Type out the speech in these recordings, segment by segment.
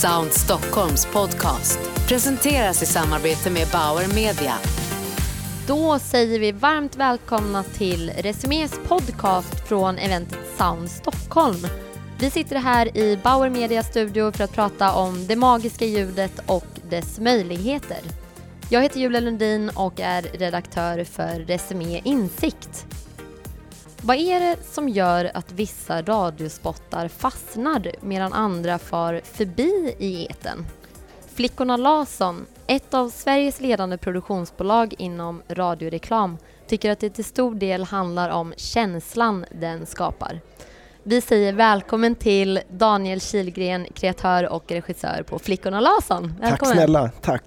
Sound Stockholms podcast presenteras i samarbete med Bauer Media. Då säger vi varmt välkomna till Resumés podcast från eventet Sound Stockholm. Vi sitter här i Bauer Media studio för att prata om det magiska ljudet och dess möjligheter. Jag heter Julia Lundin och är redaktör för Resumé Insikt. Vad är det som gör att vissa radiospottar fastnar medan andra far förbi i eten? Flickorna Larsson, ett av Sveriges ledande produktionsbolag inom radioreklam, tycker att det till stor del handlar om känslan den skapar. Vi säger välkommen till Daniel Kilgren, kreatör och regissör på Flickorna Larsson. Välkommen. Tack snälla, tack.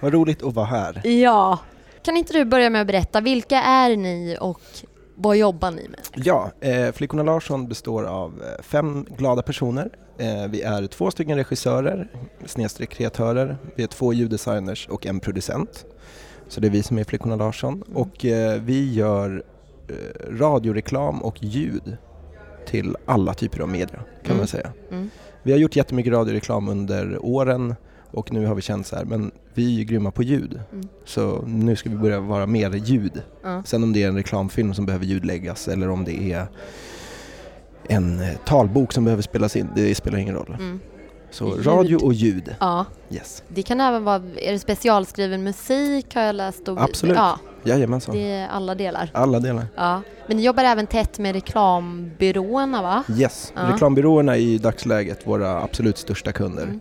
Vad roligt att vara här. Ja. Kan inte du börja med att berätta, vilka är ni och vad jobbar ni med? Ja, eh, Flickorna Larsson består av eh, fem glada personer. Eh, vi är två stycken regissörer, snedstreck kreatörer. Vi är två ljuddesigners och en producent. Så det är vi som är Flickorna Larsson. Och eh, vi gör eh, radioreklam och ljud till alla typer av media kan Mm. man säga. Mm. Vi har gjort jättemycket radioreklam under åren och nu har vi känt så här, men vi är ju grymma på ljud. Mm. Så nu ska vi börja vara mer ljud. Ja. Sen om det är en reklamfilm som behöver ljudläggas eller om det är en eh, talbok som behöver spelas in, det spelar ingen roll. Mm. Så Ljud. radio och ljud, ja. yes. Det kan även vara, är det specialskriven musik har jag läst? Och, Absolut. Ja, Jajamensan. det är alla delar. Alla delar. Ja. Men ni jobbar även tätt med reklambyråerna va? Yes, Ja. reklambyråerna är i dagsläget våra absolut största kunder. Mm.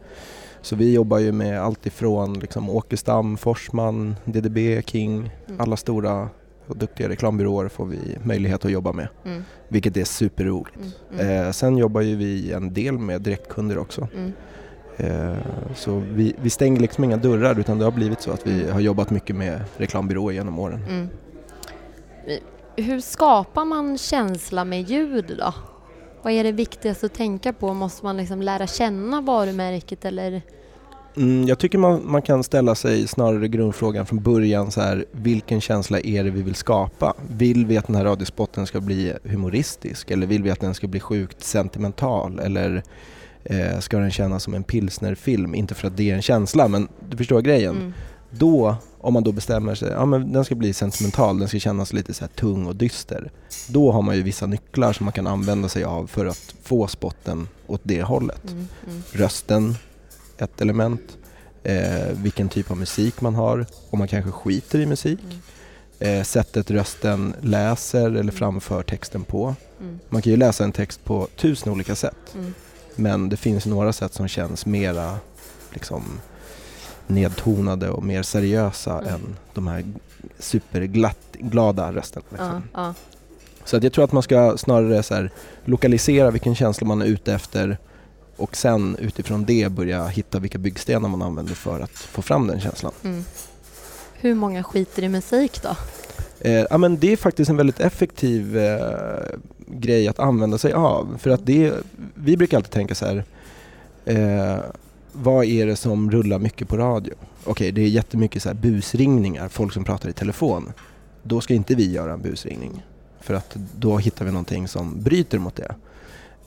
Så vi jobbar ju med allt ifrån liksom Åkestam, Forsman, DDB, King, Mm. alla stora och duktiga reklambyråer får vi möjlighet att jobba med, Mm. vilket är superroligt. Mm. Mm. Eh, sen jobbar ju vi en del med direktkunder också. Mm. Eh, så vi, vi stänger liksom inga dörrar utan det har blivit så att vi har jobbat mycket med reklambyråer genom åren. Mm. Hur skapar man känsla med ljud då? Vad är det viktigaste att tänka på? Måste man liksom lära känna varumärket eller? Mm, jag tycker man, man kan ställa sig snarare grundfrågan från början så här, vilken känsla är det vi vill skapa? Vill vi att den här radiospotten ska bli humoristisk eller vill vi att den ska bli sjukt sentimental eller eh, ska den kännas som en pilsnerfilm? Inte för att det är en känsla men du förstår grejen. Mm. Då, om man då bestämmer sig, ja men den ska bli sentimental, den ska kännas lite så tung och dyster. Då har man ju vissa nycklar som man kan använda sig av för att få spotten åt det hållet. Mm. Mm. Rösten, ett element. Eh, vilken typ av musik man har, om man kanske skiter i musik. Mm. Eh, sättet rösten läser eller framför texten på. Mm. Man kan ju läsa en text på tusen olika sätt. Mm. Men det finns några sätt som känns mera liksom, nedtonade och mer seriösa Mm. än de här superglada rösterna. Liksom. Ja, ja. Så att jag tror att man ska snarare så här, lokalisera vilken känsla man är ute efter och sen utifrån det börja hitta vilka byggstenar man använder för att få fram den känslan. Mm. Hur många skiter i musik då? Eh, ja, men det är faktiskt en väldigt effektiv eh, grej att använda sig av. För att det, vi brukar alltid tänka så här, eh, vad är det som rullar mycket på radio? Okej, det är jättemycket så här busringningar, folk som pratar i telefon. Då ska inte vi göra en busringning. För att då hittar vi någonting som bryter mot det.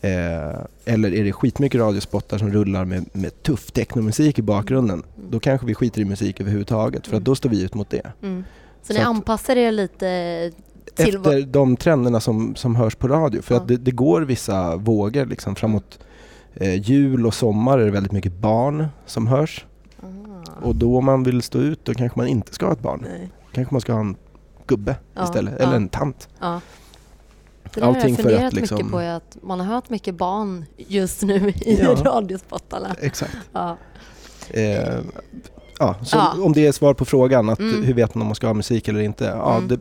Eh, eller är det skitmycket radiospottar som rullar med, med tuff technomusik i bakgrunden, då kanske vi skiter i musik överhuvudtaget för att då står vi ut mot det. Mm. Så, Så ni anpassar er lite till efter de trenderna som, som hörs på radio. För Ja. att det, det går vissa vågor liksom framåt eh, jul och sommar är det väldigt mycket barn som hörs. Ah. Och då om man vill stå ut då kanske man inte ska ha ett barn. Nej. Kanske man ska ha en gubbe Ja, istället, ja. eller en tant. Ja. Det där har jag för funderat att liksom- mycket på, är att man har hört mycket barn just nu i Ja. radiospottarna. Exakt. Ja. Eh, ja, så Ja. om det är svar på frågan, att Mm. hur vet man om man ska ha musik eller inte? Ja, Mm. det,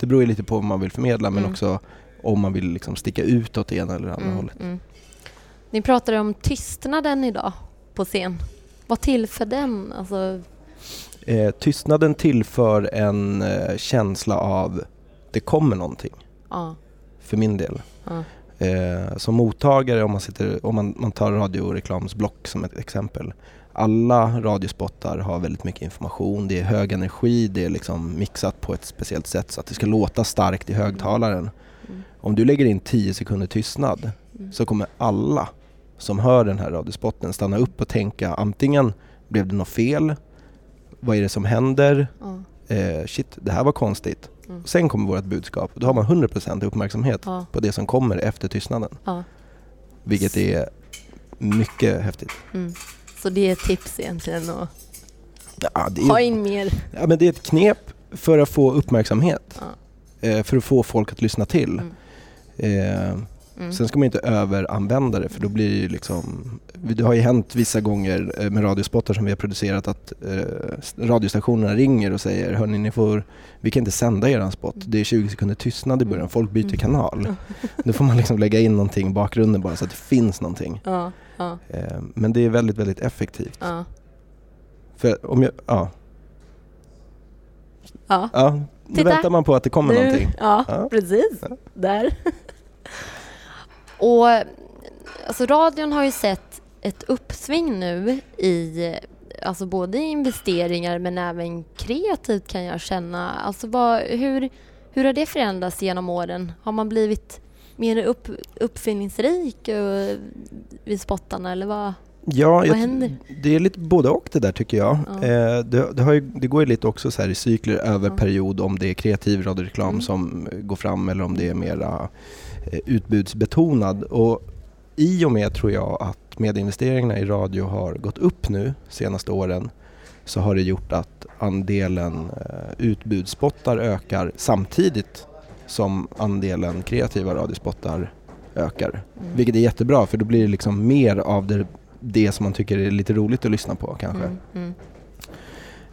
det beror ju lite på vad man vill förmedla men Mm. också om man vill liksom sticka ut åt det ena eller andra Mm, hållet. Ni pratade om tystnaden idag på scen. Vad tillför den? Alltså, Eh, tystnaden tillför en eh, känsla av det kommer någonting, ja, för min del. ja. Eh, som mottagare, om man, sitter, om man, man tar radioreklamsblock som ett exempel. Alla radiospottar har väldigt mycket information, det är hög energi, det är liksom mixat på ett speciellt sätt så att det ska låta starkt i högtalaren. Mm. Om du lägger in 10 sekunder tystnad Mm. så kommer alla som hör den här radiospotten stanna upp och tänka antingen blev det något fel? Vad är det som händer? Eh, shit, det här var konstigt. Mm. Sen kommer vårt budskap. Då har man 100% uppmärksamhet Ja. på det som kommer efter tystnaden. Ja. Vilket är mycket häftigt. Mm. Så det är ett tips egentligen att Ja, det, ha är, in mer. ja, men det är ett knep för att få uppmärksamhet. Eh, för att få folk att lyssna till. Mm. Eh, Mm. Sen ska man inte överanvända det för då blir det ju liksom... Det har ju hänt vissa gånger eh, med radiospottar som vi har producerat att eh, radiostationerna ringer och säger Hörni, ni får, vi kan inte sända eran spot. Det är 20 sekunder tystnad i början, folk byter Mm. kanal. Då får man liksom lägga in någonting i bakgrunden bara så att det finns någonting. Ja, ja, Eh, men det är väldigt, väldigt effektivt. ja. För om jag, ja, ja. ja då Titta. väntar man på att det kommer någonting. Ja, Ja. precis. Där. Och alltså radion har ju sett ett uppsving nu i alltså både investeringar men även kreativt kan jag känna. Alltså vad, hur, hur har det förändrats genom åren? Har man blivit mer upp, uppfinningsrik vid spottarna eller vad? Ja, jag, det är lite både och det där tycker jag. Ja. Eh, det, det, ju, det går ju lite också så här i cykler över Ja. period om det är kreativ radioreklam Mm. som går fram eller om det är mera eh, utbudsbetonad. Och i och med tror jag att medinvesteringarna i radio har gått upp nu senaste åren så har det gjort att andelen eh, utbudsspottar ökar samtidigt som andelen kreativa radiospottar ökar. Mm. Vilket är jättebra för då blir det liksom mer av det, det som man tycker är lite roligt att lyssna på kanske. Mm, mm.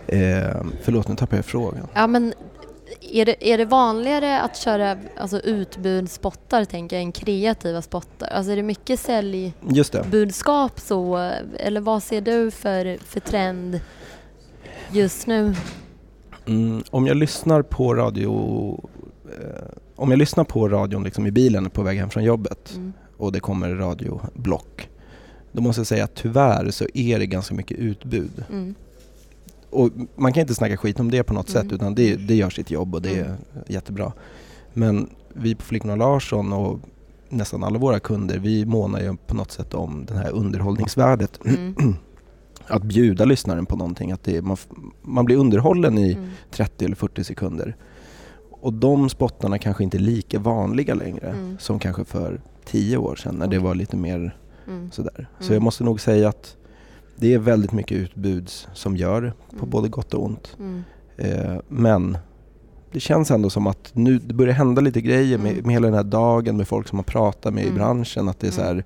Eh, förlåt, nu tappade jag frågan. Ja, men är det, är det vanligare att köra alltså, utbudsspottar, tänker jag, än kreativa spottar? Alltså är det mycket säljbudskap så, eller vad ser du för, för trend just nu? Mm, om jag lyssnar på radio eh, om jag lyssnar på radion liksom i bilen på väg hem från jobbet Mm. och det kommer radioblock då måste jag säga att tyvärr så är det ganska mycket utbud. Mm. Och man kan inte snacka skit om det på något Mm. sätt utan det, det gör sitt jobb och det är Mm. jättebra. Men vi på Flickorna Larsson och nästan alla våra kunder, vi månar ju på något sätt om det här underhållningsvärdet. Mm. Att bjuda lyssnaren på någonting, att det, man, man blir underhållen i Mm. 30 eller 40 sekunder. Och de spottarna kanske inte är lika vanliga längre Mm. som kanske för 10 år sedan när det var lite mer Mm. sådär. Så Mm. jag måste nog säga att det är väldigt mycket utbuds som gör på Mm. både gott och ont. Mm. Eh, men det känns ändå som att nu det börjar hända lite grejer med, Mm. med hela den här dagen med folk som man pratar med Mm. i branschen. Att det är så Mm. här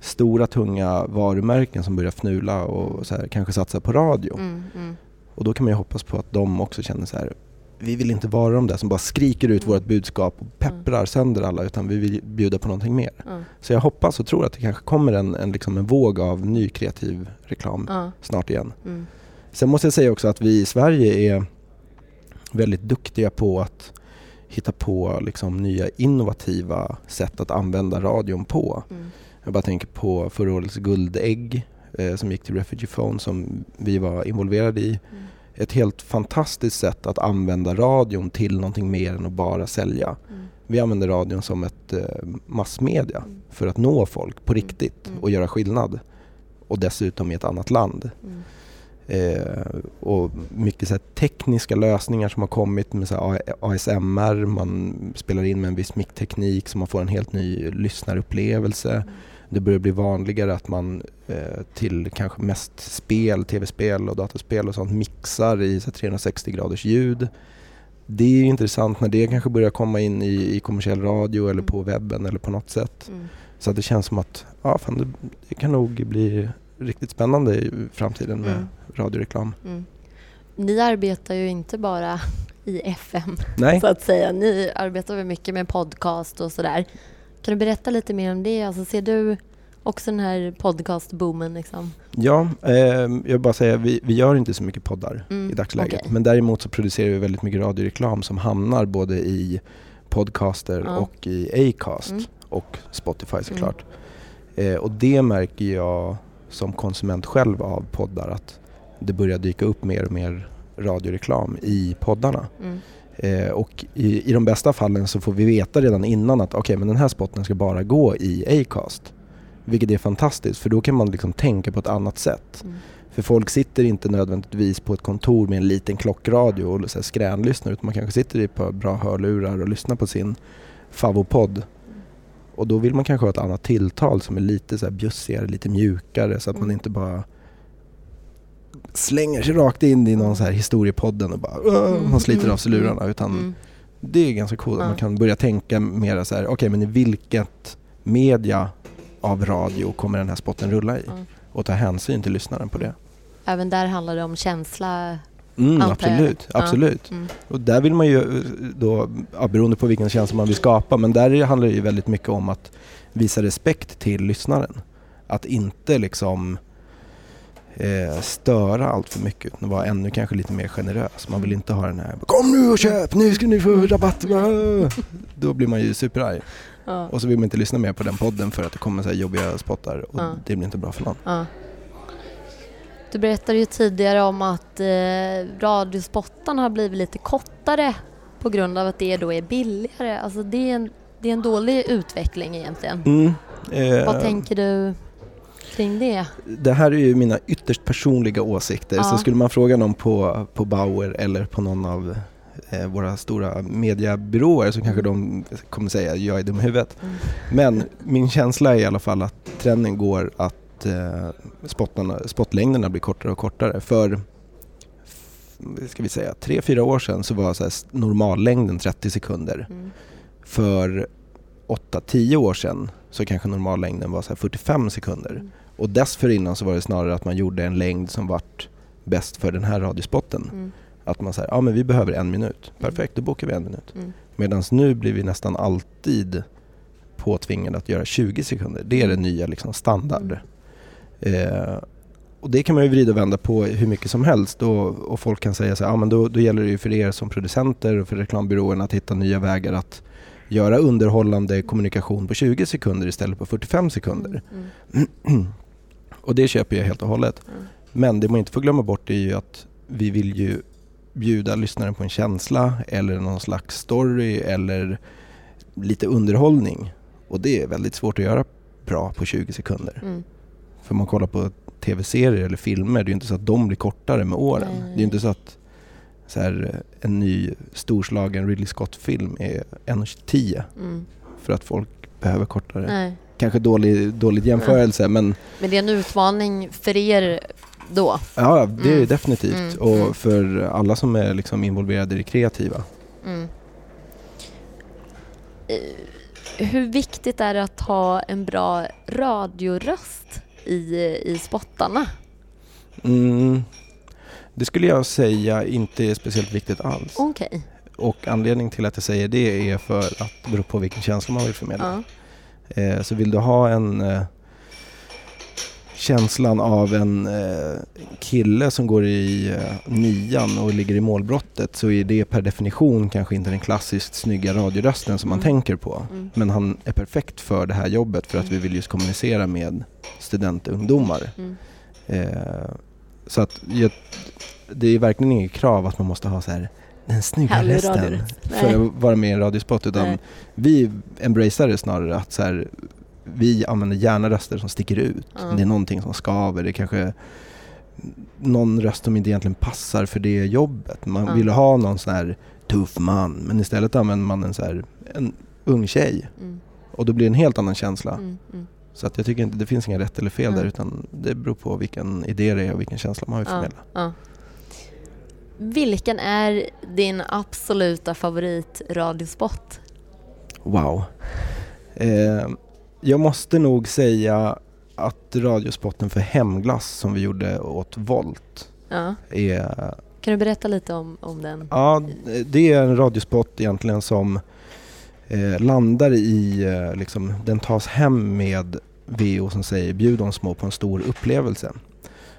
stora tunga varumärken som börjar fnula och så här, kanske satsa på radio. Mm. Mm. Och då kan man ju hoppas på att de också känner så här vi vill inte vara de där som bara skriker ut Mm. vårt budskap och pepprar sönder alla utan vi vill bjuda på någonting mer. Ja. Så jag hoppas och tror att det kanske kommer en, en, liksom en våg av ny kreativ reklam Ja. snart igen. Mm. Sen måste jag säga också att vi i Sverige är väldigt duktiga på att hitta på liksom nya innovativa sätt att använda radion på. Mm. Jag bara tänker på förra årets Guldägg eh, som gick till Refugee Phone som vi var involverade i. Mm. Ett helt fantastiskt sätt att använda radion till någonting mer än att bara sälja. Mm. Vi använder radion som ett eh, massmedia Mm. för att nå folk på Mm. riktigt Mm. och göra skillnad. Och dessutom i ett annat land. Mm. Eh, och mycket så tekniska lösningar som har kommit med så ASMR, man spelar in med en viss mickteknik så man får en helt ny lyssnarupplevelse. Mm. Det börjar bli vanligare att man eh, till kanske mest spel, tv-spel och dataspel och sånt mixar i så här 360 graders ljud. Det är intressant när det kanske börjar komma in i, i kommersiell radio eller Mm. på webben eller på något sätt. Mm. Så att det känns som att ja, fan, det, det kan nog bli riktigt spännande i framtiden med Mm. radioreklam. Mm. Ni arbetar ju inte bara i FM Nej, så att säga. Ni arbetar väl mycket med podcast och sådär. Kan du berätta lite mer om det? Alltså, ser du också den här podcastboomen? Liksom? ja, eh, jag vill bara säga vi, vi gör inte så mycket poddar Mm, i dagsläget. okej. Men däremot så producerar vi väldigt mycket radioreklam som hamnar både i podcaster Ja. och i Acast Mm. och Spotify såklart. Eh, och det märker jag som konsument själv av poddar att det börjar dyka upp mer och mer radioreklam i poddarna. Mm. Eh, och i, i de bästa fallen så får vi veta redan innan att okej, men den här spotten ska bara gå i Acast. Vilket är fantastiskt för då kan man liksom tänka på ett annat sätt. Mm. För folk sitter inte nödvändigtvis på ett kontor med en liten klockradio och så här skränlyssnar utan man kanske sitter i ett par bra hörlurar och lyssnar på sin favopodd. Och då vill man kanske ha ett annat tilltal som är lite så här bjussigare, lite mjukare så att man Mm. inte bara slänger sig rakt in i någon så här historiepodden och bara "Åh", man sliter av sig lurarna. Utan Mm. det är ganska coolt att man kan börja tänka mera så här, okej men i vilket media av radio kommer den här spotten rulla i? Ja. Och ta hänsyn till lyssnaren på det. Även där handlar det om känsla. Mm, jag. absolut, Ja. absolut. Mm. Och där vill man ju då, ja, beroende på vilken känsla man vill skapa, men där handlar det ju väldigt mycket om att visa respekt till lyssnaren. Att inte liksom eh, störa allt för mycket utan vara ännu kanske lite mer generös. Man vill inte ha den här Kom nu och köp, nu ska ni få rabatt! Då blir man ju superarg. Ja. Och så vill man inte lyssna mer på den podden för att det kommer så här jobbiga spottar och Ja. det blir inte bra för någon. Ja. Du berättade ju tidigare om att eh, radiospottarna har blivit lite kortare på grund av att det då är billigare. Alltså det är en, det är en dålig utveckling egentligen. Mm. Eh, Vad tänker du kring det? Det här är ju mina ytterst personliga åsikter. Ja. Så skulle man fråga någon på, på Bauer eller på någon av eh, våra stora mediebyråer så kanske de kommer säga att jag är dum i huvudet. Mm. Men min känsla är i alla fall att trenden går att eh, spottarna, spottlängderna blir kortare och kortare. För ska vi säga, tre, fyra år sedan så var så här normallängden 30 sekunder. Mm. För 8-10 år sedan så kanske normallängden var så här 45 sekunder. Mm. Och dessförinnan så var det snarare att man gjorde en längd som vart bäst för den här radiospotten. Mm. Att man säger, ja men vi behöver en minut. Perfekt, då bokar vi en minut. Mm. Medan nu blir vi nästan alltid påtvingade att göra 20 sekunder. Det är det nya liksom standard. Eh, och det kan man ju vrida och vända på hur mycket som helst och, och folk kan säga så här, ja men då, då gäller det ju för er som producenter och för reklambyråerna att hitta nya vägar att göra underhållande kommunikation på 20 sekunder istället för 45 sekunder. Mm. Och det köper jag helt och hållet. Mm. Men det man inte får glömma bort är ju att vi vill ju bjuda lyssnaren på en känsla eller någon slags story eller lite underhållning. Och det är väldigt svårt att göra bra på 20 sekunder. Mm. För man kollar på tv-serier eller filmer, det är ju inte så att de blir kortare med åren. Nej, nej, Det är ju inte så att så här, en ny storslagen Ridley Scott-film är 1.10 Mm. för att folk behöver kortare. Nej. Kanske dålig, dålig jämförelse men Men det är en utmaning för er då? ja, det är det Mm. definitivt. Mm, Och mm. för alla som är liksom involverade i det kreativa. Mm. Eh, Hur viktigt är det att ha en bra radioröst i, i spottarna? Mm, det skulle jag säga inte är speciellt viktigt alls. Okej. Och anledningen till att jag säger det är för att det beror på vilken känsla man vill förmedla. Ja. Eh, så vill du ha en eh, känslan av en eh, kille som går i eh, nian och ligger i målbrottet så är det per definition kanske inte den klassiskt snygga radiorösten som man Mm. tänker på. Mm. Men han är perfekt för det här jobbet för att vi vill just kommunicera med studentungdomar. Mm. Eh, så att jag, det är verkligen inget krav att man måste ha så här den snygga radioröst. för att vara med i en radiospot utan Nej. vi embracear det snarare att så här, vi använder gärna röster som sticker ut. Ja. Det är någonting som skaver, det är kanske någon röst som inte egentligen passar för det jobbet. Man Ja. vill ha någon sån här tuff man men istället använder man en så här, en ung tjej Mm. och då blir det en helt annan känsla. Mm. Mm. Så att jag tycker inte det finns inga rätt eller fel där utan det beror på vilken idé det är och vilken känsla man vill förmedla. Vilken är din absoluta favoritradiospot? Wow. Eh, jag måste nog säga att radiospotten för hemglass som vi gjorde åt Volt Ja. är, Kan du berätta lite om, om den? ja, det är en radiospot egentligen som eh, landar i, eh, liksom, den tas hem med VO som säger bjud de små på en stor upplevelse.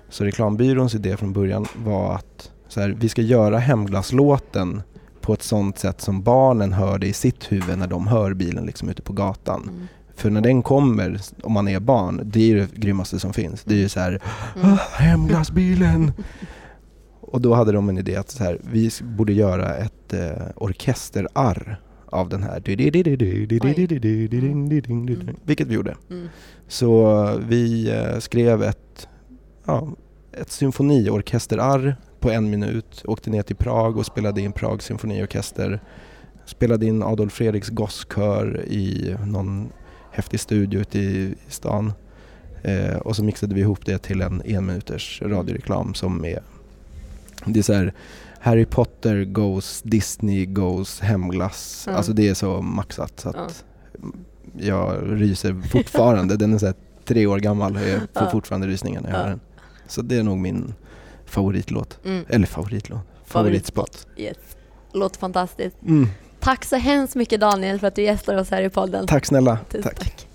Så reklambyråns idé från början var att så här, vi ska göra hemglasslåten på ett sånt sätt som barnen hör det i sitt huvud när de hör bilen liksom ute på gatan. Mm. För när den kommer, om man är barn, det är ju det grymmaste som finns. Det är ju så här, Mm. "Ah, hemglassbilen! Och då hade de en idé att så här, vi borde göra ett eh, orkesterarr av den här. Vilket vi gjorde. Mm. Så vi eh, skrev ett, ja, ett symfoniorkesterarr på en minut, åkte ner till Prag och spelade in Prag symfoniorkester. Spelade in Adolf Fredriks gosskör i någon häftig studio ute i, stan. Eh, och så mixade vi ihop det till en enminuters radioreklam som är, det är så här Harry Potter goes Disney goes hemglass. Mm. Alltså det är så maxat så att jag ryser fortfarande. den är så här tre år gammal och jag får fortfarande rysningar när jag Ja. hör den. Så det är nog min favoritlåt. Mm. Eller favoritlåt, favoritspot. Yes. Låter fantastiskt. Mm. Tack så hemskt mycket Daniel för att du gästar oss här i podden. Tack snälla. Tusen Tack. tack.